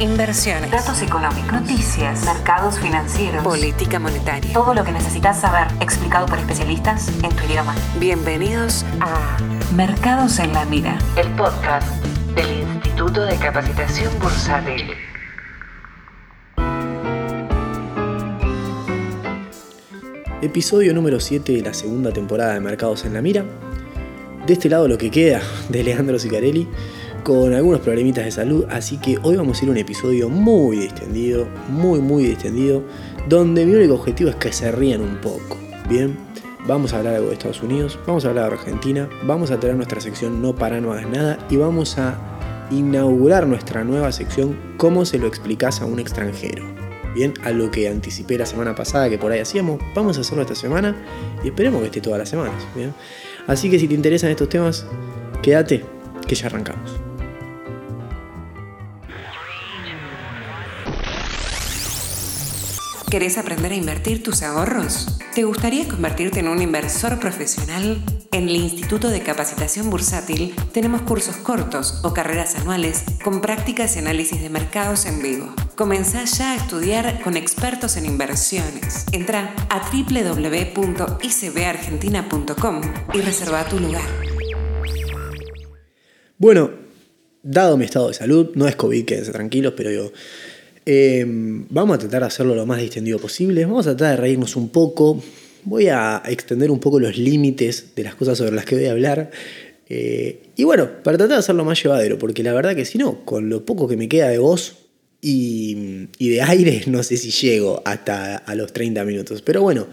inversiones, datos económicos, noticias, mercados financieros, política monetaria. Todo lo que necesitas saber explicado por especialistas en tu idioma. Bienvenidos a Mercados en la Mira, el podcast del Instituto de Capacitación Bursátil. Episodio número 7 de la segunda temporada de Mercados en la Mira. De este lado lo que queda de Leandro Sicarelli con algunos problemitas de salud, así que hoy vamos a ir a un episodio muy distendido, muy muy distendido, donde mi único objetivo es que se rían un poco. Bien, vamos a hablar algo de Estados Unidos, vamos a hablar de Argentina, vamos a tener nuestra sección No para no hagas nada y vamos a inaugurar nuestra nueva sección Cómo se lo explicas a un extranjero. Bien, a lo que anticipé la semana pasada que por ahí hacíamos, vamos a hacerlo esta semana y esperemos que esté todas las semanas. Bien, así que si te interesan estos temas, quédate que ya arrancamos. ¿Querés aprender a invertir tus ahorros? ¿Te gustaría convertirte en un inversor profesional? En el Instituto de Capacitación Bursátil tenemos cursos cortos o carreras anuales con prácticas y análisis de mercados en vivo. Comenzá ya a estudiar con expertos en inversiones. Entra a www.icbargentina.com y reserva tu lugar. Bueno, dado mi estado de salud, no es COVID, quédense tranquilos, pero yo Em, vamos a tratar de hacerlo lo más distendido posible. Vamos a tratar de reírnos un poco. Voy a extender un poco los límites de las cosas sobre las que voy a hablar. Eh, y bueno, para tratar de hacerlo más llevadero, porque la verdad que si no, con lo poco que me queda de voz y, de aire, no sé si llego hasta a los 30 minutos. Pero bueno,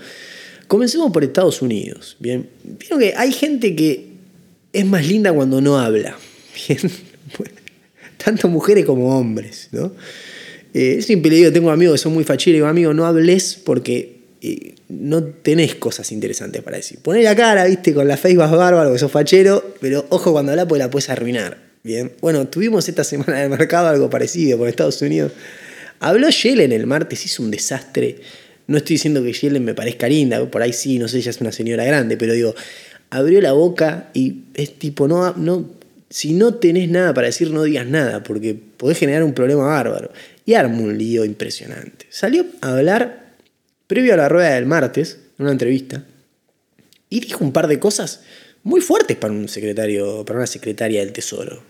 comencemos por Estados Unidos. Bien, vieron que hay gente que es más linda cuando no habla. Bien, tanto mujeres como hombres, ¿no? Eh, siempre tengo amigos que son muy fachiros, digo, amigo, no hables porque eh, no tenés cosas interesantes para decir. Poné la cara, viste, con la face vas bárbaro, que sos fachero, pero ojo cuando hablas porque la puedes arruinar. Bien, bueno, tuvimos esta semana de mercado algo parecido con Estados Unidos. Habló Yellen el martes, hizo un desastre. No estoy diciendo que Yellen me parezca linda, por ahí sí, no sé, ella es una señora grande, pero digo, abrió la boca y es tipo, no, no, si no tenés nada para decir, no digas nada, porque podés generar un problema bárbaro y armó un lío impresionante. Salió a hablar previo a la rueda del martes, en una entrevista, y dijo un par de cosas muy fuertes para un secretario, para una secretaria del Tesoro.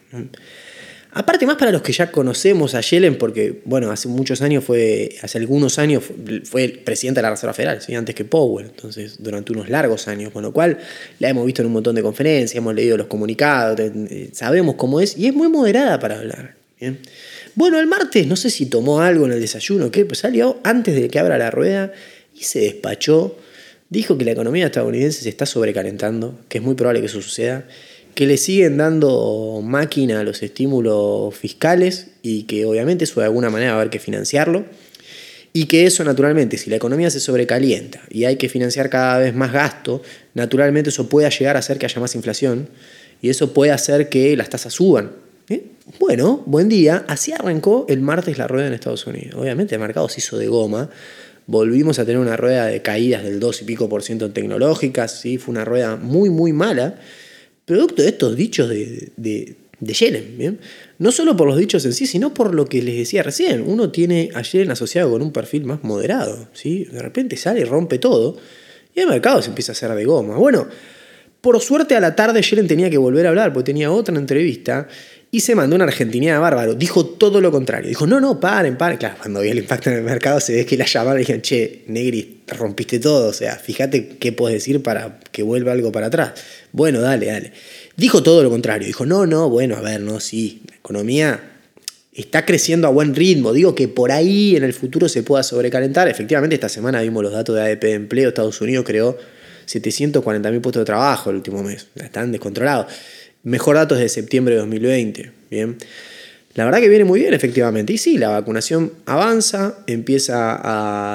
Aparte más para los que ya conocemos a Yellen, porque bueno, hace muchos años fue, hace algunos años fue, presidente de la Reserva Federal, antes que Powell, entonces durante unos largos años, con lo cual la hemos visto en un montón de conferencias, hemos leído los comunicados, sabemos cómo es, y es muy moderada para hablar. ¿bien? Bueno, el martes no sé si tomó algo en el desayuno, ¿qué? Pues salió antes de que abra la rueda y se despachó. Dijo que la economía estadounidense se está sobrecalentando, que es muy probable que eso suceda, que le siguen dando máquina a los estímulos fiscales y que obviamente eso de alguna manera va a haber que financiarlo. Y que eso naturalmente, si la economía se sobrecalienta y hay que financiar cada vez más gasto, naturalmente eso puede llegar a hacer que haya más inflación y eso puede hacer que las tasas suban. ¿Eh? Bueno, buen día. Así arrancó el martes la rueda en Estados Unidos. Obviamente el mercado se hizo de goma. Volvimos a tener una rueda de caídas del 2 y pico por ciento en tecnológicas. ¿sí? Fue una rueda muy, muy mala. Producto de estos dichos de, de, de Yellen. ¿bien? No solo por los dichos en sí, sino por lo que les decía recién. Uno tiene a Yellen asociado con un perfil más moderado. ¿sí? De repente sale y rompe todo. Y el mercado se empieza a hacer de goma. Bueno, por suerte a la tarde Yellen tenía que volver a hablar porque tenía otra entrevista y se mandó una argentinidad bárbaro. Dijo todo lo contrario. Dijo, no, no, paren, paren. Claro, cuando vi el impacto en el mercado se ve que la llamaron y dijeron, che, Negri, rompiste todo. O sea, fíjate qué puedes decir para que vuelva algo para atrás. Bueno, dale, dale. Dijo todo lo contrario. Dijo, no, no, bueno, a ver, no, sí. La economía está creciendo a buen ritmo. Digo que por ahí en el futuro se pueda sobrecalentar. Efectivamente, esta semana vimos los datos de ADP de empleo. Estados Unidos creó 740.000 puestos de trabajo el último mes. Están descontrolados. Mejor datos de septiembre de 2020. Bien. La verdad que viene muy bien, efectivamente. Y sí, la vacunación avanza, empieza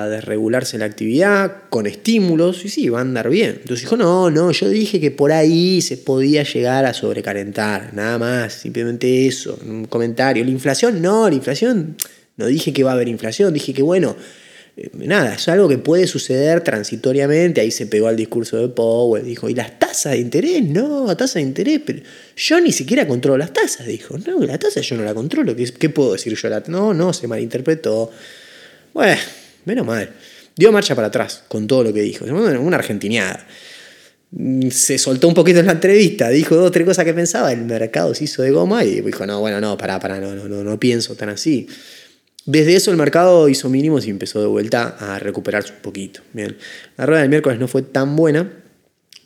a desregularse la actividad con estímulos, y sí, va a andar bien. Entonces dijo, no, no, yo dije que por ahí se podía llegar a sobrecalentar, nada más, simplemente eso, un comentario. La inflación, no, la inflación, no dije que va a haber inflación, dije que bueno, nada, es algo que puede suceder transitoriamente. Ahí se pegó al discurso de Powell, dijo, ¿y las tasas de interés? No, tasas de interés, pero yo ni siquiera controlo las tasas, dijo. No, la tasa yo no la controlo. ¿Qué, puedo decir yo? No, no, se malinterpretó. Bueno, menos mal. Dio marcha para atrás con todo lo que dijo. Una argentiniada. Se soltó un poquito en la entrevista, dijo dos o tres cosas que pensaba, el mercado se hizo de goma y dijo, no, bueno, no, pará, pará, no, no, no, no pienso tan así. Desde eso el mercado hizo mínimos y empezó de vuelta a recuperarse un poquito. Bien. La rueda del miércoles no fue tan buena,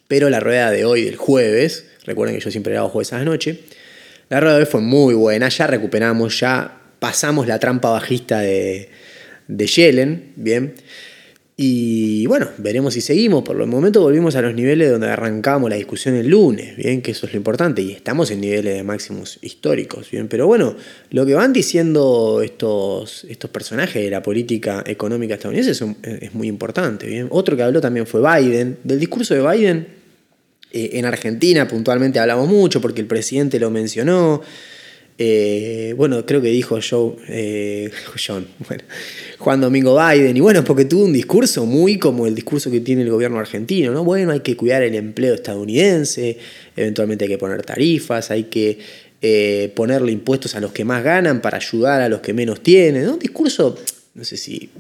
pero la rueda de hoy, del jueves, recuerden que yo siempre hago jueves a la noche, la rueda de hoy fue muy buena, ya recuperamos, ya pasamos la trampa bajista de, de Yellen, bien. Y bueno, veremos si seguimos. Por el momento volvimos a los niveles donde arrancamos la discusión el lunes, bien, que eso es lo importante. Y estamos en niveles de máximos históricos, bien. Pero bueno, lo que van diciendo estos, estos personajes de la política económica estadounidense es, es muy importante, bien. Otro que habló también fue Biden. Del discurso de Biden, eh, en Argentina puntualmente hablamos mucho porque el presidente lo mencionó. Eh, bueno, creo que dijo Joe, eh, John, Juan Domingo Biden, y bueno, porque tuvo un discurso muy como el discurso que tiene el gobierno argentino, ¿no? Bueno, hay que cuidar el empleo estadounidense, eventualmente hay que poner tarifas, hay que eh, ponerle impuestos a los que más ganan para ayudar a los que menos tienen, Un discurso, no sé si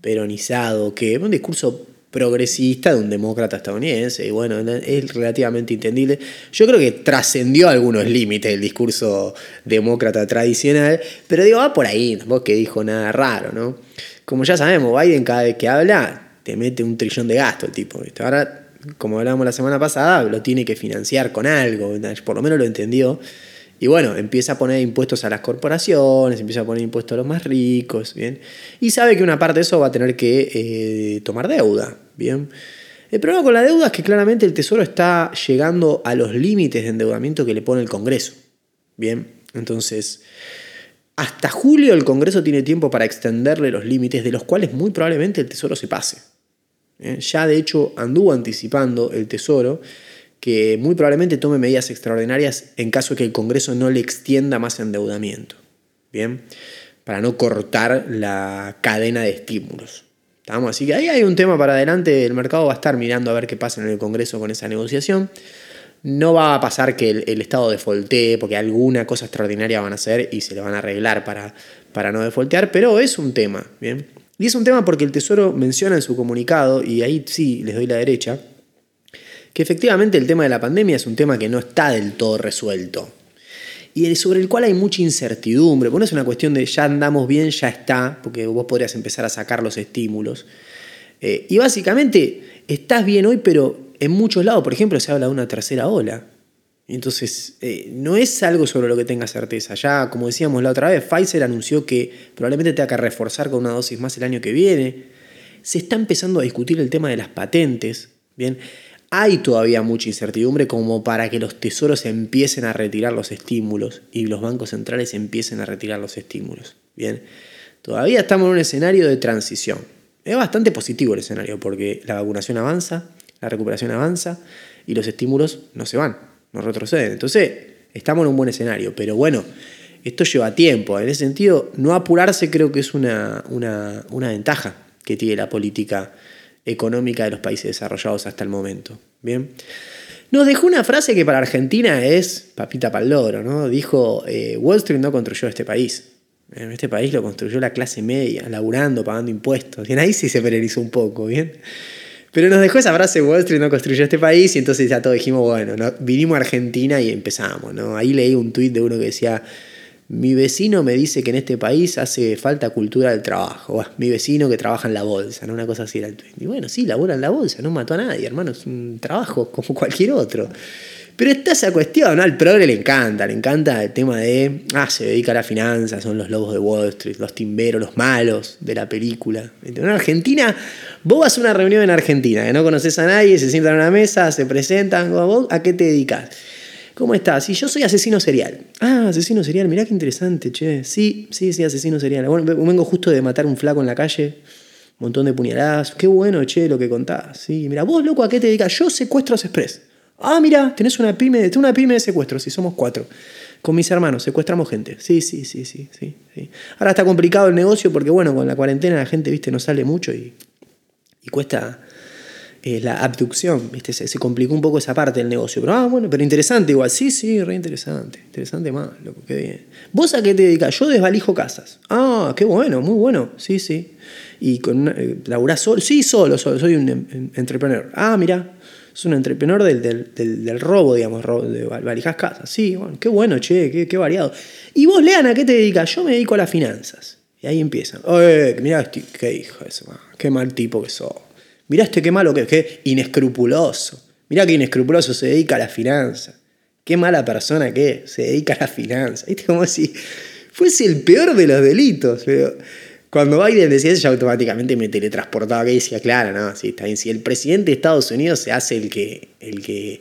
peronizado o qué, un discurso progresista de un demócrata estadounidense, y bueno, es relativamente entendible. Yo creo que trascendió algunos límites el discurso demócrata tradicional, pero digo, va por ahí, tampoco que dijo nada raro, ¿no? Como ya sabemos, Biden cada vez que habla te mete un trillón de gasto el tipo, Ahora, como hablábamos la semana pasada, lo tiene que financiar con algo, por lo menos lo entendió. Y bueno, empieza a poner impuestos a las corporaciones, empieza a poner impuestos a los más ricos, ¿bien? Y sabe que una parte de eso va a tener que eh, tomar deuda, ¿bien? El problema con la deuda es que claramente el Tesoro está llegando a los límites de endeudamiento que le pone el Congreso, ¿bien? Entonces, hasta julio el Congreso tiene tiempo para extenderle los límites, de los cuales muy probablemente el Tesoro se pase. Ya de hecho anduvo anticipando el Tesoro que muy probablemente tome medidas extraordinarias en caso de que el Congreso no le extienda más endeudamiento. Bien, para no cortar la cadena de estímulos. Así que ahí hay un tema para adelante, el mercado va a estar mirando a ver qué pasa en el Congreso con esa negociación. No va a pasar que el, Estado defoltee, porque alguna cosa extraordinaria van a hacer y se le van a arreglar para, para no defoltear, pero es un tema, ¿bien? Y es un tema porque el Tesoro menciona en su comunicado, y ahí sí les doy la derecha, efectivamente el tema de la pandemia es un tema que no está del todo resuelto y sobre el cual hay mucha incertidumbre. Bueno, es una cuestión de ya andamos bien, ya está, porque vos podrías empezar a sacar los estímulos. Eh, y básicamente estás bien hoy, pero en muchos lados, por ejemplo, se habla de una tercera ola. Entonces, eh, no es algo sobre lo que tengas certeza. Ya, como decíamos la otra vez, Pfizer anunció que probablemente tenga que reforzar con una dosis más el año que viene. Se está empezando a discutir el tema de las patentes. Bien, hay todavía mucha incertidumbre como para que los tesoros empiecen a retirar los estímulos y los bancos centrales empiecen a retirar los estímulos. Bien, todavía estamos en un escenario de transición. Es bastante positivo el escenario porque la vacunación avanza, la recuperación avanza y los estímulos no se van, no retroceden. Entonces, estamos en un buen escenario, pero bueno, esto lleva tiempo. En ese sentido, no apurarse creo que es una, una, una ventaja que tiene la política económica de los países desarrollados hasta el momento. Bien. Nos dejó una frase que para Argentina es papita para loro, ¿no? Dijo, eh, Wall Street no construyó este país. En este país lo construyó la clase media, laburando, pagando impuestos. Y ahí sí se perenizó un poco, ¿bien? Pero nos dejó esa frase, Wall Street no construyó este país, y entonces ya todos dijimos, bueno, vinimos a Argentina y empezamos, ¿no? Ahí leí un tuit de uno que decía, mi vecino me dice que en este país hace falta cultura del trabajo. mi vecino que trabaja en la bolsa, ¿no? Una cosa así era el tweet. Y bueno, sí, labura en la bolsa, no mató a nadie, hermano, es un trabajo como cualquier otro. Pero está esa cuestión, ¿no? Al progre le encanta, le encanta el tema de, ah, se dedica a la finanza, son los lobos de Wall Street, los timberos, los malos de la película. En Argentina, vos vas a una reunión en Argentina, que no conoces a nadie, se sientan a una mesa, se presentan, ¿vos a qué te dedicas? ¿Cómo estás? Y yo soy asesino serial. Ah, asesino serial, mirá qué interesante, che. Sí, sí, sí, asesino serial. Bueno, vengo justo de matar un flaco en la calle, un montón de puñaladas. Qué bueno, che, lo que contás. Sí, mira, vos, loco, ¿a qué te dedicas? Yo secuestros express. Ah, mira, tenés una pyme, una pyme de secuestros, y somos cuatro. Con mis hermanos, secuestramos gente. Sí, sí, sí, sí, sí, sí. Ahora está complicado el negocio porque, bueno, con la cuarentena la gente, viste, no sale mucho y, y cuesta eh, la abducción, ¿viste? Se, complicó un poco esa parte del negocio. Pero, ah, bueno, pero interesante igual. Sí, sí, re interesante. Interesante más, loco, qué bien. ¿Vos a qué te dedicas? Yo desvalijo casas. Ah, qué bueno, muy bueno. Sí, sí. ¿Y con una, eh, solo? Sí, solo, solo. Soy un em, entrepreneur. Ah, mira. Es un entrepreneur del, del, del, robo, digamos, de valijas casas. Sí, bueno, qué bueno, che, qué, variado. ¿Y vos, Leana, a qué te dedicas? Yo me dedico a las finanzas. Y ahí empiezan. Oye, mirá, este, qué hijo eso, qué mal tipo que sos. Mirá este qué malo que es, qué inescrupuloso. Mirá qué inescrupuloso se dedica a la finanza. Qué mala persona que se dedica a la finanza. ¿Viste? Como si fuese el peor de los delitos. Pero cuando Biden decía eso, yo automáticamente me teletransportaba que decía, claro, no, sí, está bien. Si el presidente de Estados Unidos se hace el que, el que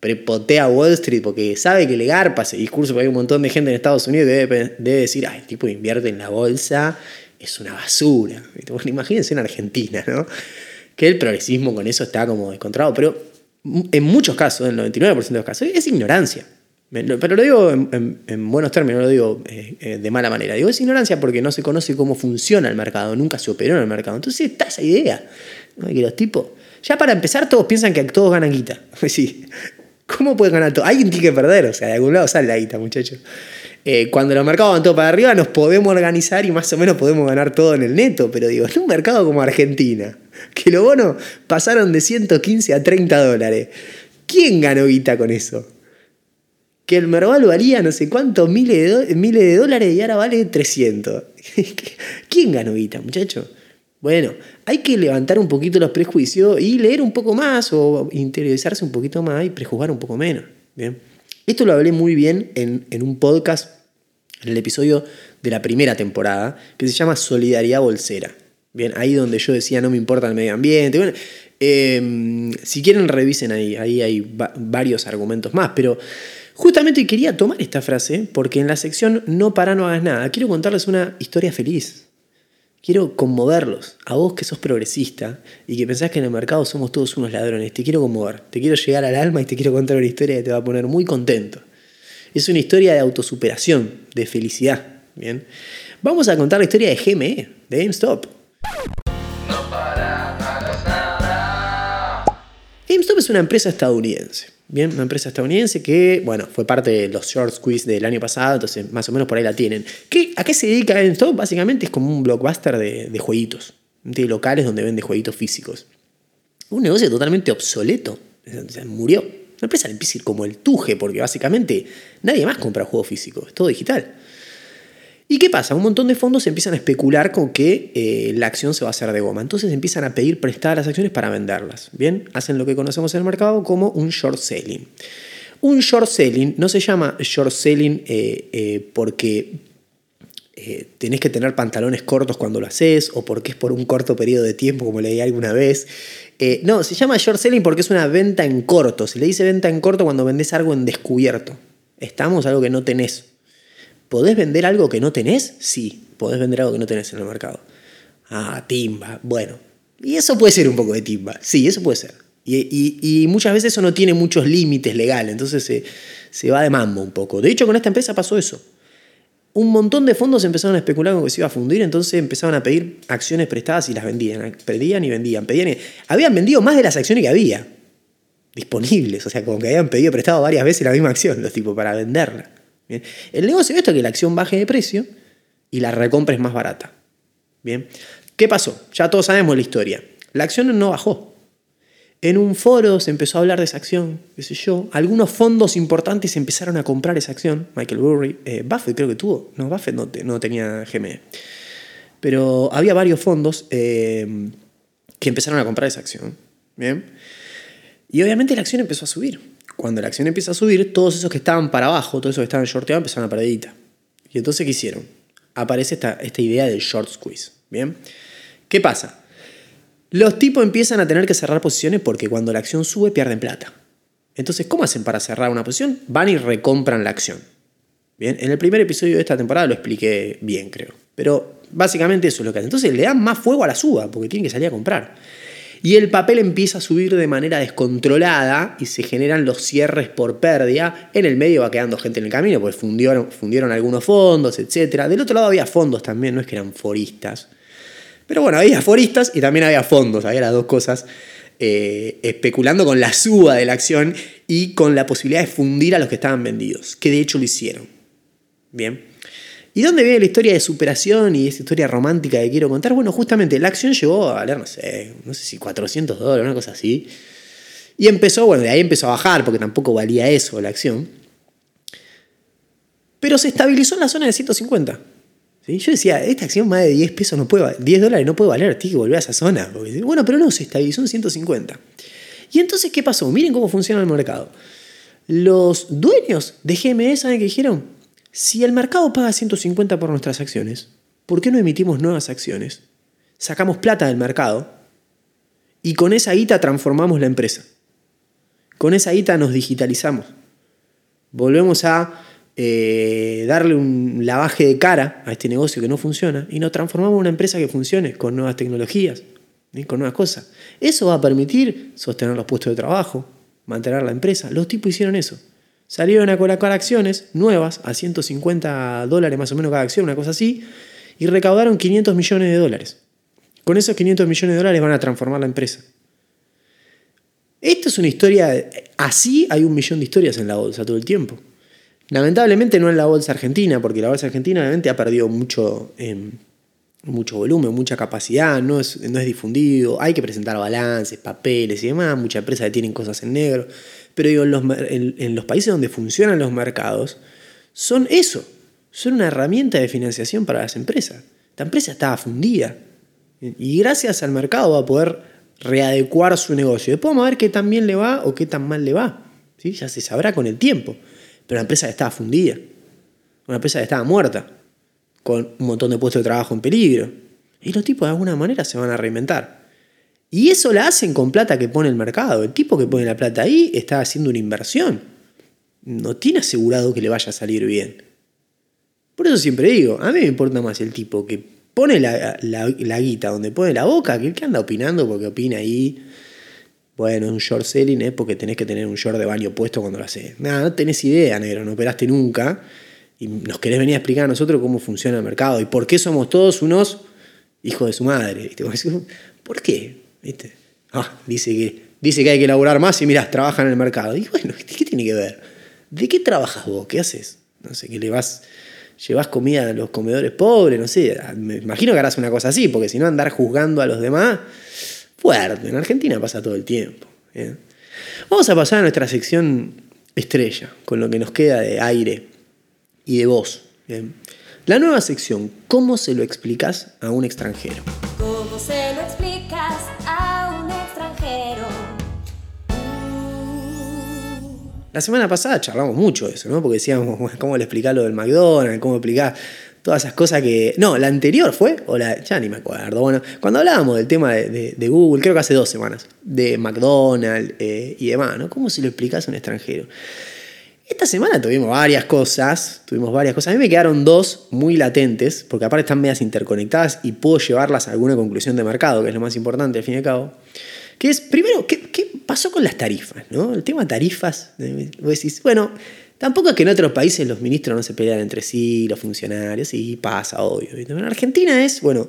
Wall Street porque sabe que le garpa ese discurso, porque hay un montón de gente en Estados Unidos que debe, debe decir, ay, el tipo invierte en la bolsa, es una basura. Bueno, imagínense en Argentina, ¿no? Que el progresismo con eso está como descontrado, pero en muchos casos, en el 99% de los casos, es ignorancia. Pero lo digo en, en, buenos términos, no lo digo eh, eh, de mala manera. Digo, es ignorancia porque no se conoce cómo funciona el mercado, nunca se operó en el mercado. Entonces está esa idea, ¿no? que los tipos, ya para empezar todos piensan que todos ganan guita. Sí. ¿Cómo pueden ganar todo? Alguien tiene que perder, o sea, de algún lado sale la guita, muchachos. Eh, cuando los mercados van todo para arriba nos podemos organizar y más o menos podemos ganar todo en el neto, pero digo, en un mercado como Argentina, que los bonos pasaron de 115 a 30 dólares. ¿Quién ganó guita con eso? Que el Merval valía no sé cuántos miles de, miles de dólares y ahora vale 300. ¿Quién ganó guita, muchacho? Bueno, hay que levantar un poquito los prejuicios y leer un poco más o interiorizarse un poquito más y prejuzgar un poco menos. Bien. Esto lo hablé muy bien en, en un podcast, en el episodio de la primera temporada, que se llama Solidaridad Bolsera. Bien, ahí donde yo decía no me importa el medio ambiente. Eh, si quieren revisen ahí, ahí hay varios argumentos más, pero justamente quería tomar esta frase porque en la sección No para, no hagas nada, quiero contarles una historia feliz. Quiero conmoverlos, a vos que sos progresista y que pensás que en el mercado somos todos unos ladrones, te quiero conmover, te quiero llegar al alma y te quiero contar una historia que te va a poner muy contento. Es una historia de autosuperación, de felicidad. Bien, vamos a contar la historia de GME, de GameStop. GameStop es una empresa estadounidense. Bien, una empresa estadounidense que, bueno, fue parte de los short squeeze del año pasado, entonces más o menos por ahí la tienen. ¿Qué, ¿A qué se dedica GameStop? Básicamente es como un blockbuster de, de jueguitos, de locales donde vende jueguitos físicos. Un negocio totalmente obsoleto, murió. Una empresa difícil como el Tuje, porque básicamente nadie más compra juegos físicos, es todo digital. ¿Y qué pasa? Un montón de fondos empiezan a especular con que eh, la acción se va a hacer de goma. Entonces empiezan a pedir prestadas las acciones para venderlas. Bien, hacen lo que conocemos en el mercado como un short selling. Un short selling no se llama short selling eh, eh, porque tenés que tener pantalones cortos cuando lo haces o porque es por un corto periodo de tiempo, como leí alguna vez. no, se llama short selling porque es una venta en corto. Se le dice venta en corto cuando vendés algo en descubierto. Estamos algo que no tenés. ¿Podés vender algo que no tenés? Sí, podés vender algo que no tenés en el mercado. Ah, timba, bueno. Y eso puede ser un poco de timba, sí, eso puede ser. Y, muchas veces eso no tiene muchos límites legales, entonces se, va de mambo un poco. De hecho, con esta empresa pasó eso. Un montón de fondos empezaron a especular con que se iba a fundir, entonces empezaron a pedir acciones prestadas y las vendían. Pedían y vendían. Pedían. Habían vendido más de las acciones que había disponibles, o sea, como que habían pedido prestado varias veces la misma acción, los tipos, para venderla. El negocio de esto es que la acción baje de precio y la recompra es más barata. Bien. ¿Qué pasó? Ya todos sabemos la historia. La acción no bajó. En un foro se empezó a hablar de esa acción, qué sé yo. Algunos fondos importantes empezaron a comprar esa acción. Michael Burry, eh, Buffett creo que tuvo. No, Buffett no, tenía GME. Pero había varios fondos eh, que empezaron a comprar esa acción. Bien. Y obviamente la acción empezó a subir cuando la acción empieza a subir, todos esos que estaban para abajo, todos esos que estaban shorteados, empezaron a perder Y entonces, ¿qué hicieron? Aparece esta, esta idea del short squeeze. ¿Bien? ¿Qué pasa? Los tipos empiezan a tener que cerrar posiciones porque cuando la acción sube pierden plata. Entonces, ¿cómo hacen para cerrar una posición? Van y recompran la acción. Bien, en el primer episodio de esta temporada lo expliqué bien, creo. Pero básicamente eso es lo que hacen. Entonces le dan más fuego a la suba porque tienen que salir a comprar. Y el papel empieza a subir de manera descontrolada y se generan los cierres por pérdida. En el medio va quedando gente en el camino, pues fundieron, fundieron algunos fondos, etc. Del otro lado había fondos también, no es que eran foristas. Pero bueno, había foristas y también había fondos, había las dos cosas. Eh, especulando con la suba de la acción y con la posibilidad de fundir a los que estaban vendidos, que de hecho lo hicieron. Bien. ¿Y dónde viene la historia de superación y esa historia romántica que quiero contar? Bueno, justamente la acción llegó a valer, no sé, no sé si 400 dólares, una cosa así. Y empezó, bueno, de ahí empezó a bajar, porque tampoco valía eso la acción. Pero se estabilizó en la zona de 150. ¿Sí? Yo decía, esta acción más de 10 pesos no puede 10 dólares no puede valer, tiene que volver a esa zona. bueno, pero no, se estabilizó en 150. Y entonces, ¿qué pasó? Miren cómo funciona el mercado. Los dueños de GME, ¿saben qué dijeron? Si el mercado paga 150 por nuestras acciones, ¿por qué no emitimos nuevas acciones? Sacamos plata del mercado y con esa guita transformamos la empresa. Con esa guita nos digitalizamos. Volvemos a eh, darle un lavaje de cara a este negocio que no funciona y nos transformamos en una empresa que funcione con nuevas tecnologías, con nuevas cosas. Eso va a permitir sostener los puestos de trabajo, mantener la empresa. Los tipos hicieron eso. Salieron a colocar acciones nuevas a 150 dólares más o menos cada acción, una cosa así, y recaudaron 500 millones de dólares. Con esos 500 millones de dólares van a transformar la empresa. Esto es una historia, así hay un millón de historias en la bolsa todo el tiempo. Lamentablemente no en la bolsa argentina, porque la bolsa argentina obviamente ha perdido mucho, em, mucho volumen, mucha capacidad, no es, no es difundido, hay que presentar balances, papeles y demás, muchas empresas tienen cosas en negro. Pero digo, en los, países donde funcionan los mercados, son eso, son una herramienta de financiación para las empresas. La empresa estaba fundida y gracias al mercado va a poder readecuar su negocio. Después vamos a ver qué tan bien le va o qué tan mal le va. ¿sí? Ya se sabrá con el tiempo. Pero la empresa estaba fundida. Una empresa estaba muerta. Con un montón de puestos de trabajo en peligro. Y los tipos de alguna manera se van a reinventar. Y eso la hacen con plata que pone el mercado. El tipo que pone la plata ahí está haciendo una inversión. No tiene asegurado que le vaya a salir bien. Por eso siempre digo, a mí me importa más el tipo que pone la, guita donde pone la boca que el que anda opinando porque opina ahí. Bueno, un short selling es porque tenés que tener un short de baño puesto cuando lo haces. Nada, no tenés idea, negro, no operaste nunca. Y nos querés venir a explicar a nosotros cómo funciona el mercado y por qué somos todos unos hijos de su madre. ¿Por qué? ¿Viste? Ah, dice que, dice que hay que elaborar más y mirás, trabaja en el mercado. Y bueno, ¿qué tiene que ver? ¿De qué trabajas vos? ¿Qué haces? No sé, que le vas, llevas comida a los comedores pobres, no sé. Me imagino que harás una cosa así, porque si no andar juzgando a los demás, fuerte. En Argentina pasa todo el tiempo. Vamos a pasar a nuestra sección estrella, con lo que nos queda de aire y de voz. La nueva sección, ¿cómo se lo explicas a un extranjero? La semana pasada charlamos mucho eso, ¿no? Porque decíamos, ¿cómo le explicás lo del McDonald's? ¿Cómo explicás todas esas cosas que... No, la anterior fue, o la... Ya ni me acuerdo. Bueno, cuando hablábamos del tema de, Google, creo que hace dos semanas, de McDonald's eh, y demás, ¿no? ¿Cómo se lo explicás a un extranjero? Esta semana tuvimos varias cosas, tuvimos varias cosas. A mí me quedaron dos muy latentes, porque aparte están medias interconectadas y puedo llevarlas a alguna conclusión de mercado, que es lo más importante al fin y al cabo. Que es, primero, ¿qué, pasó con las tarifas? ¿no? El tema tarifas, vos decís, bueno, tampoco es que en otros países los ministros no se pelean entre sí, los funcionarios, y pasa, obvio. En Argentina es, bueno,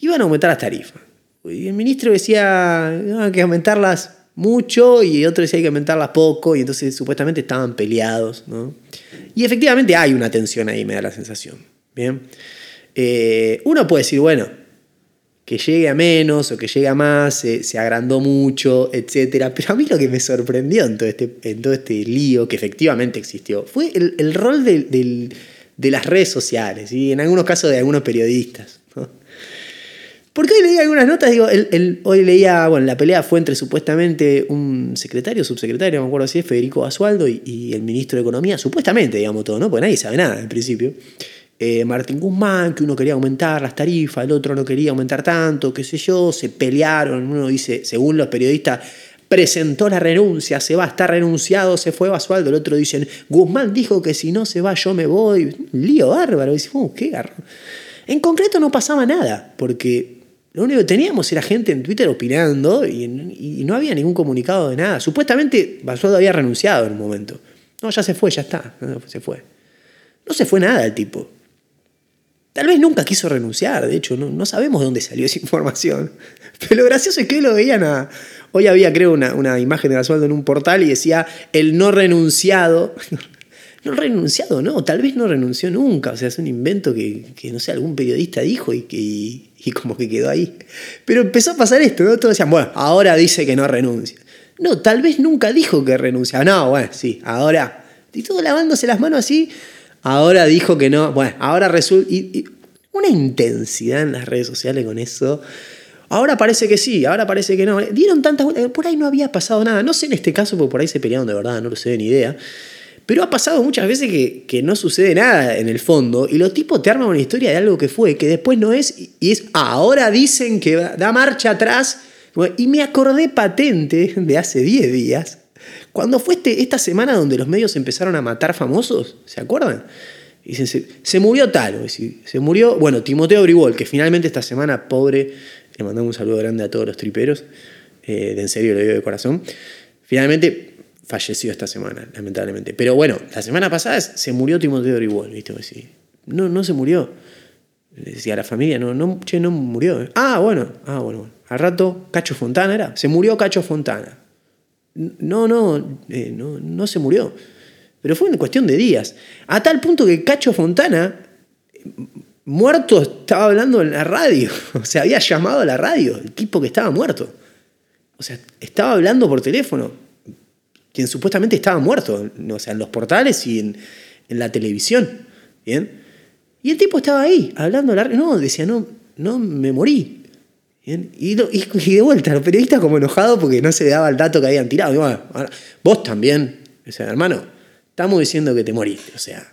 iban a aumentar las tarifas. Y el ministro decía, ah, hay que aumentarlas mucho y otro decía hay que aumentarlas poco y entonces supuestamente estaban peleados. ¿no? Y efectivamente hay una tensión ahí, me da la sensación. Bien. Eh, uno puede decir, bueno, que llegue a menos o que llegue a más, se, agrandó mucho, etc. Pero a mí lo que me sorprendió en todo este, en todo este lío, que efectivamente existió, fue el, rol de, de las redes sociales y en algunos casos de algunos periodistas. Porque hoy leía algunas notas, digo, hoy leía, bueno, la pelea fue entre supuestamente un secretario, subsecretario, me acuerdo si es Federico Basualdo y, el ministro de Economía, supuestamente, digamos todo, ¿no? Porque nadie sabe nada en principio. Eh, Martín Guzmán, que uno quería aumentar las tarifas, el otro no quería aumentar tanto, qué sé yo, se pelearon, uno dice, según los periodistas, presentó la renuncia, se va, está renunciado, se fue Basualdo, el otro dice, Guzmán dijo que si no se va yo me voy, lío bárbaro, dice, uh, qué garro. En concreto no pasaba nada, porque Lo único que teníamos era gente en Twitter opinando y, no había ningún comunicado de nada. Supuestamente Basualdo había renunciado en un momento. No, ya se fue, ya está. Se fue. No se fue nada el tipo. Tal vez nunca quiso renunciar, de hecho, no, no sabemos de dónde salió esa información. Pero lo gracioso es que hoy lo veían a. Hoy había, creo, una, una imagen de en un portal y decía el no renunciado. No renunciado, no, tal vez no renunció nunca. O sea, es un invento que, que no sé, algún periodista dijo y que y, como que quedó ahí. Pero empezó a pasar esto, ¿no? Todos decían, bueno, ahora dice que no renuncia. No, tal vez nunca dijo que renuncia. No, bueno, sí, ahora. Y todo lavándose las manos así. Ahora dijo que no. Bueno, ahora resulta. Una intensidad en las redes sociales con eso. Ahora parece que sí, ahora parece que no. Dieron tantas vueltas. Por ahí no había pasado nada. No sé en este caso, porque por ahí se pelearon de verdad, no lo sé ni idea. Pero ha pasado muchas veces que, que, no sucede nada en el fondo y los tipos te arman una historia de algo que fue, que después no es, y es, ahora dicen que da marcha atrás. Y me acordé patente de hace 10 días, cuando fue este, esta semana donde los medios empezaron a matar famosos, ¿se acuerdan? Dicen, se, murió tal, se murió, bueno, Timoteo Bribol, que finalmente esta semana, pobre, le mandamos un saludo grande a todos los triperos, eh, de en serio lo digo de corazón, finalmente falleció esta semana, lamentablemente. Pero bueno, la semana pasada se murió Timoteo Bribol, ¿viste? No, no se murió. Le decía a la familia, no, no, che, no murió. Ah, bueno, ah, bueno. Al rato, Cacho Fontana era. Se murió Cacho Fontana. No, no, eh, no, no se murió. Pero fue en cuestión de días. A tal punto que Cacho Fontana, muerto, estaba hablando en la radio. O sea, había llamado a la radio, el tipo que estaba muerto. O sea, estaba hablando por teléfono quien supuestamente estaba muerto, o sea, en los portales y en, la televisión. ¿Bien? Y el tipo estaba ahí, hablando largo. No, decía, no, no me morí. Y, de vuelta, los periodistas como enojados porque no se daba el dato que habían tirado. vos también, o sea, hermano, estamos diciendo que te moriste. O sea,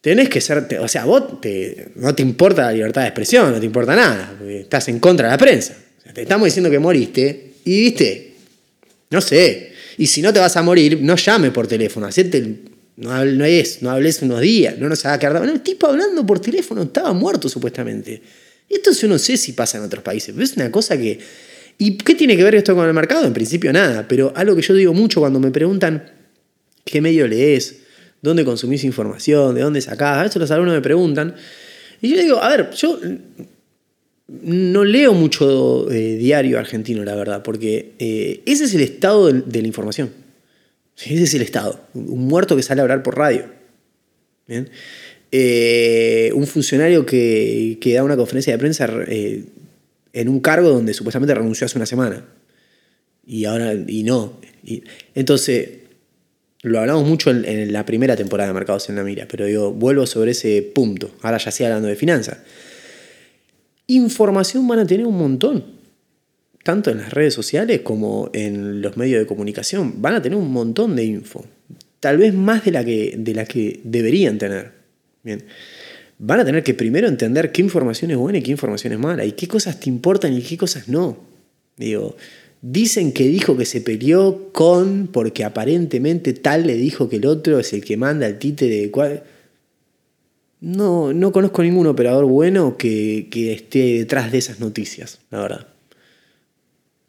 tenés que ser, o sea, vos te, no te importa la libertad de expresión, no te importa nada, estás en contra de la prensa. te estamos diciendo que moriste y, viste, no sé, y si no te vas a morir, no llame por teléfono, hacete no, no, es, no hables unos días, no nos haga quedar. Bueno, el tipo hablando por teléfono estaba muerto supuestamente. Esto yo no sé si pasa en otros países, pero es una cosa que. ¿Y qué tiene que ver esto con el mercado? En principio nada, pero algo que yo digo mucho cuando me preguntan qué medio lees, dónde consumís información, de dónde sacás, a veces los alumnos me preguntan. Y yo digo, a ver, yo no leo mucho eh, diario argentino, la verdad, porque eh, ese es el estado de, la información. Ese es el estado. Un muerto que sale a hablar por radio. Eh, un funcionario que, da una conferencia de prensa en un cargo donde supuestamente renunció hace una semana. Y ahora, y no. entonces, lo hablamos mucho en, la primera temporada de Mercados en la Mira, pero digo, vuelvo sobre ese punto. Ahora ya sigue hablando de finanzas. Información van a tener un montón, tanto en las redes sociales como en los medios de comunicación. Van a tener un montón de info, tal vez más de la que, de la que deberían tener. Van a tener que primero entender qué información es buena y qué información es mala, y qué cosas te importan y qué cosas no. Digo, dicen que dijo que se peleó con, porque aparentemente tal le dijo que el otro es el que manda el títere de cuál no, no conozco ningún operador bueno que, esté detrás de esas noticias, la verdad.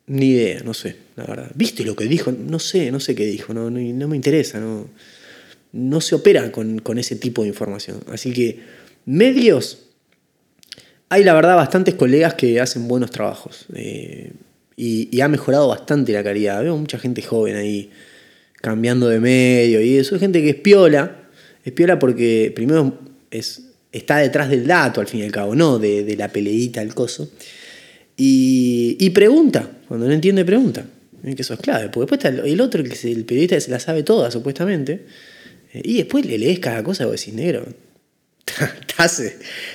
Ni idea, no sé, la verdad. ¿Viste lo que dijo? No sé, no sé qué dijo, no, no, me interesa, no, no se opera con, ese tipo de información. Así que medios, hay la verdad bastantes colegas que hacen buenos trabajos eh, y, ha mejorado bastante la calidad. Veo mucha gente joven ahí cambiando de medio y eso, es gente que es piola, es piola porque primero es, está detrás del dato, al fin y al cabo, no de, la peleita, el coso. Y, pregunta, cuando no entiende, pregunta. Que eso es clave, porque después está el otro, que es el periodista que se la sabe toda, supuestamente, eh, y después le lees cada cosa y vos decís, negro,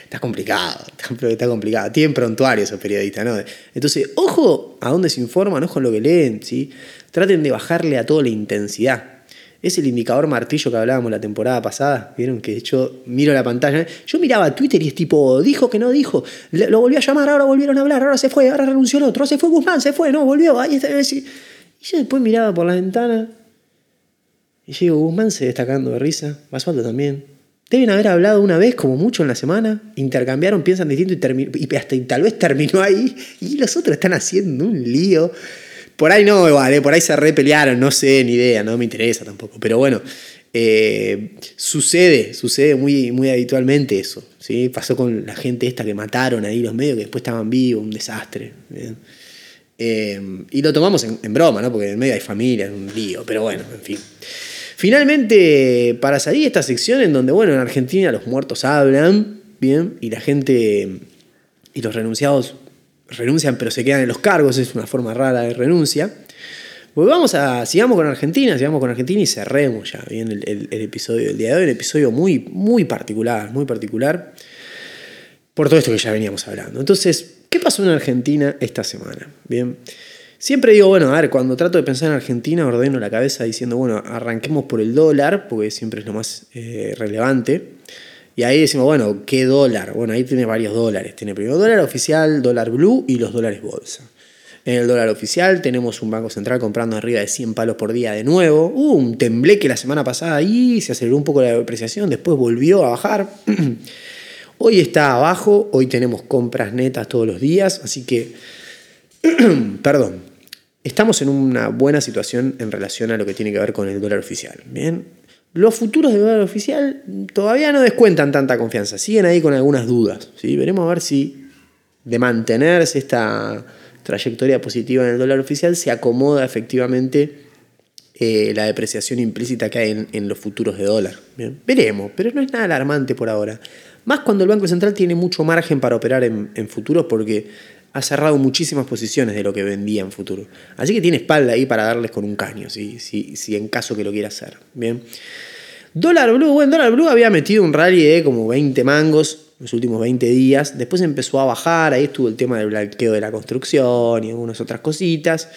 está complicado, está complicado. Tienen prontuario esos periodistas, ¿no? Entonces, ojo a dónde se informan, ojo a lo que leen, ¿sí? Traten de bajarle a todo la intensidad. Es el indicador martillo que hablábamos la temporada pasada. Vieron que yo miro la pantalla. Yo miraba Twitter y es tipo, dijo que no dijo. Lo volvió a llamar, ahora volvieron a hablar, ahora se fue, ahora renunció el otro, se fue Guzmán, se fue, no, volvió. Ahí está. Y yo después miraba por la ventana. Y yo digo, Guzmán se destacando de risa. Basualdo también. Deben haber hablado una vez, como mucho en la semana, intercambiaron, piensan distinto y, y hasta y tal vez terminó ahí. Y los otros están haciendo un lío. Por ahí no, eh, por ahí se repelearon, no sé, ni idea, no me interesa tampoco. Pero bueno, eh, sucede, sucede muy, muy habitualmente eso. ¿sí? Pasó con la gente esta que mataron ahí los medios, que después estaban vivos, un desastre. Eh, y lo tomamos en, en broma, ¿no? Porque en el medio hay familia, es un lío, pero bueno, en fin. Finalmente, para salir esta sección en donde, bueno, en Argentina los muertos hablan, bien, y la gente y los renunciados renuncian pero se quedan en los cargos, es una forma rara de renuncia. Pues vamos a, sigamos con Argentina, sigamos con Argentina y cerremos ya bien el, el- el episodio del día de hoy, un episodio muy, muy particular, muy particular, por todo esto que ya veníamos hablando. Entonces, ¿qué pasó en Argentina esta semana? Bien, siempre digo, bueno, a ver, cuando trato de pensar en Argentina, ordeno la cabeza diciendo, bueno, arranquemos por el dólar, porque siempre es lo más eh, relevante. Y ahí decimos, bueno, ¿qué dólar? Bueno, ahí tiene varios dólares. Tiene primero dólar oficial, dólar blue y los dólares bolsa. En el dólar oficial tenemos un Banco Central comprando arriba de 100 palos por día de nuevo. Hubo un tembleque la semana pasada ahí, se aceleró un poco la depreciación, después volvió a bajar. Hoy está abajo, hoy tenemos compras netas todos los días, así que, perdón, estamos en una buena situación en relación a lo que tiene que ver con el dólar oficial. Bien, los futuros del dólar oficial todavía no descuentan tanta confianza, siguen ahí con algunas dudas. ¿sí? Veremos a ver si de mantenerse esta trayectoria positiva en el dólar oficial se acomoda efectivamente eh, la depreciación implícita que hay en, los futuros de dólar. Veremos, pero no es nada alarmante por ahora. Más cuando el Banco Central tiene mucho margen para operar en futuros porque ha cerrado muchísimas posiciones de lo que vendía en futuro. Así que tiene espalda ahí para darles con un caño, si, si, si en caso que lo quiera hacer. Bien. Dólar Blue, bueno, Dólar Blue había metido un rally de como 20 mangos los últimos 20 días. Después empezó a bajar, ahí estuvo el tema del blanqueo de la construcción y algunas otras cositas.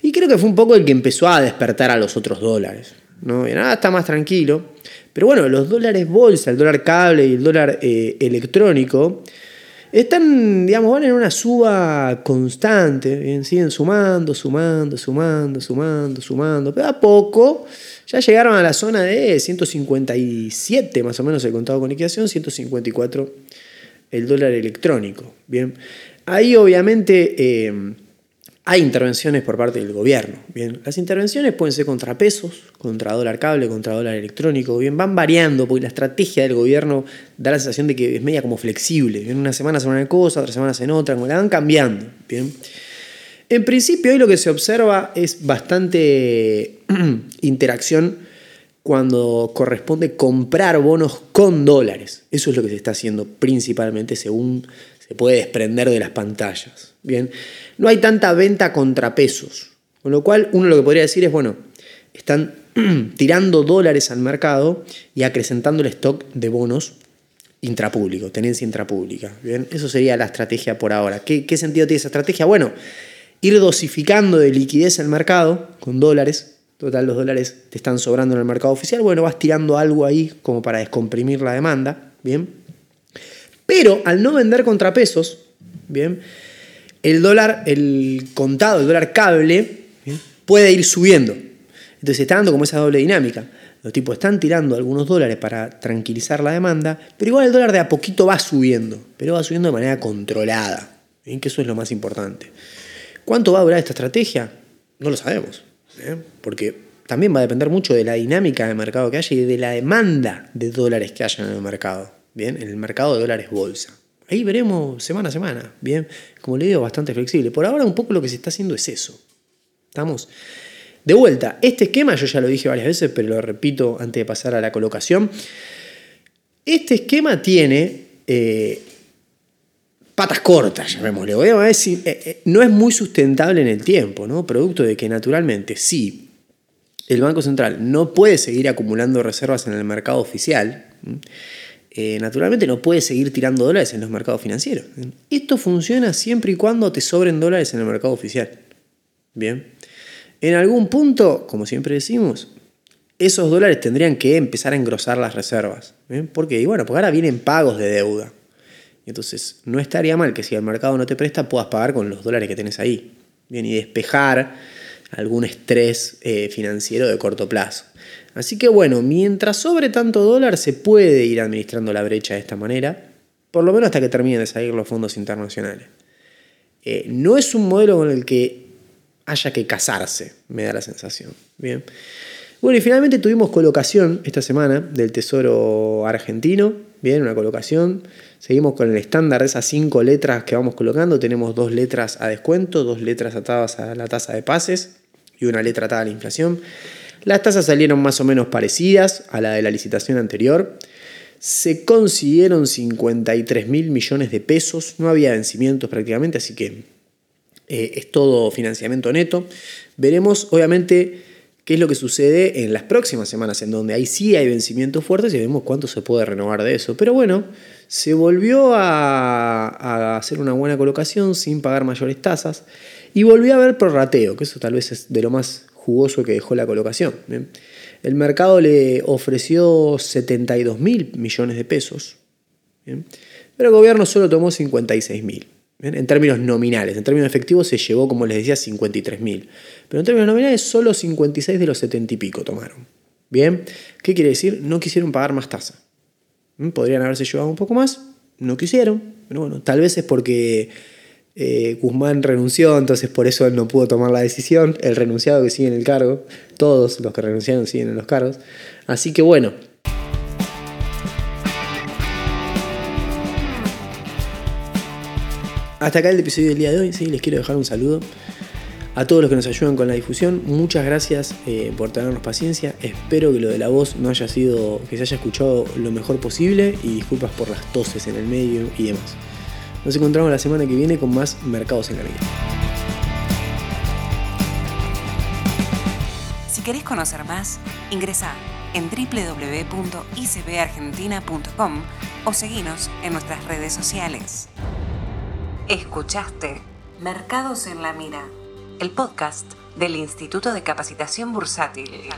Y creo que fue un poco el que empezó a despertar a los otros dólares. ¿no? Y nada, está más tranquilo. Pero bueno, los dólares bolsa, el dólar cable y el dólar eh, electrónico están, digamos, van en una suba constante. Siguen sumando, sumando, sumando, sumando, sumando. Pero a poco ya llegaron a la zona de 157 más o menos el contado con liquidación, 154 el dólar electrónico. Bien, ahí obviamente eh, hay intervenciones por parte del gobierno. Bien, las intervenciones pueden ser contra pesos, contra dólar cable, contra dólar electrónico. Bien, van variando porque la estrategia del gobierno da la sensación de que es media como flexible. Bien, una semana hacen una cosa, otra semana hacen otra, como la van cambiando. Bien. En principio, hoy lo que se observa es bastante interacción cuando corresponde comprar bonos con dólares. Eso es lo que se está haciendo principalmente según se puede desprender de las pantallas. Bien, no hay tanta venta contra pesos, con lo cual uno lo que podría decir es, bueno, están tirando dólares al mercado y acrecentando el stock de bonos intrapúblico, tenencia intrapública. Bien, eso sería la estrategia por ahora. ¿Qué, qué sentido tiene esa estrategia? Bueno, ir dosificando de liquidez el mercado con dólares. Total, los dólares te están sobrando en el mercado oficial. Bueno, vas tirando algo ahí como para descomprimir la demanda. Bien. Pero al no vender contrapesos, bien, el dólar, el contado, el dólar cable, puede ir subiendo. Entonces está dando como esa doble dinámica. Los tipos están tirando algunos dólares para tranquilizar la demanda, pero igual el dólar de a poquito va subiendo, pero va subiendo de manera controlada. ¿bien? Que eso es lo más importante. ¿Cuánto va a durar esta estrategia? No lo sabemos, porque también va a depender mucho de la dinámica de mercado que haya y de la demanda de dólares que haya en el mercado, ¿bien? En el mercado de dólares bolsa. Ahí veremos semana a semana, ¿bien? Como le digo, bastante flexible. Por ahora un poco lo que se está haciendo es eso. ¿Estamos? De vuelta, este esquema, yo ya lo dije varias veces, pero lo repito antes de pasar a la colocación. Este esquema tiene eh, patas cortas, llamémosle. Voy a decir, eh, eh, no es muy sustentable en el tiempo, ¿no? Producto de que naturalmente, sí, el Banco Central no puede seguir acumulando reservas en el mercado oficial, eh, naturalmente no puede seguir tirando dólares en los mercados financieros. Esto funciona siempre y cuando te sobren dólares en el mercado oficial. Bien. En algún punto, como siempre decimos, esos dólares tendrían que empezar a engrosar las reservas. ¿bien? Porque, y bueno, porque ahora vienen pagos de deuda. Entonces, no estaría mal que si el mercado no te presta, puedas pagar con los dólares que tenés ahí. Bien, y despejar algún estrés eh, financiero de corto plazo. Así que bueno, mientras sobre tanto dólar se puede ir administrando la brecha de esta manera, por lo menos hasta que terminen de salir los fondos internacionales. Eh, no es un modelo con el que haya que casarse, me da la sensación. Bien. Bueno, y finalmente tuvimos colocación esta semana del Tesoro argentino. Bien, una colocación. Seguimos con el estándar de esas cinco letras que vamos colocando. Tenemos dos letras a descuento, dos letras atadas a la tasa de pases y una letra atada a la inflación. Las tasas salieron más o menos parecidas a la de la licitación anterior. Se consiguieron 53 mil millones de pesos. No había vencimientos prácticamente, así que eh, es todo financiamiento neto. Veremos, obviamente, qué es lo que sucede en las próximas semanas, en donde ahí sí hay vencimientos fuertes y vemos cuánto se puede renovar de eso. Pero bueno, se volvió a, hacer una buena colocación sin pagar mayores tasas y volvió a haber prorrateo, que eso tal vez es de lo más jugoso que dejó la colocación. El mercado le ofreció 72 mil millones de pesos, pero el gobierno solo tomó 56 mil. En términos nominales, en términos efectivos se llevó, como les decía, 53 mil. Pero en términos nominales, solo 56 de los 70 y pico tomaron. Bien, ¿qué quiere decir? No quisieron pagar más tasa. Podrían haberse llevado un poco más, no quisieron. Pero bueno, tal vez es porque eh, Guzmán renunció, entonces por eso él no pudo tomar la decisión. El renunciado que sigue en el cargo, todos los que renunciaron siguen en los cargos. Así que bueno, Hasta acá el episodio del día de hoy, sí, les quiero dejar un saludo a todos los que nos ayudan con la difusión. Muchas gracias eh, por tenernos paciencia. Espero que lo de la voz no haya sido, que se haya escuchado lo mejor posible y disculpas por las toses en el medio y demás. Nos encontramos la semana que viene con más Mercados en la Vida. Si querés conocer más, ingresa en www.icbargentina.com o seguinos en nuestras redes sociales. Escuchaste Mercados en la Mira, el podcast del Instituto de Capacitación Bursátil.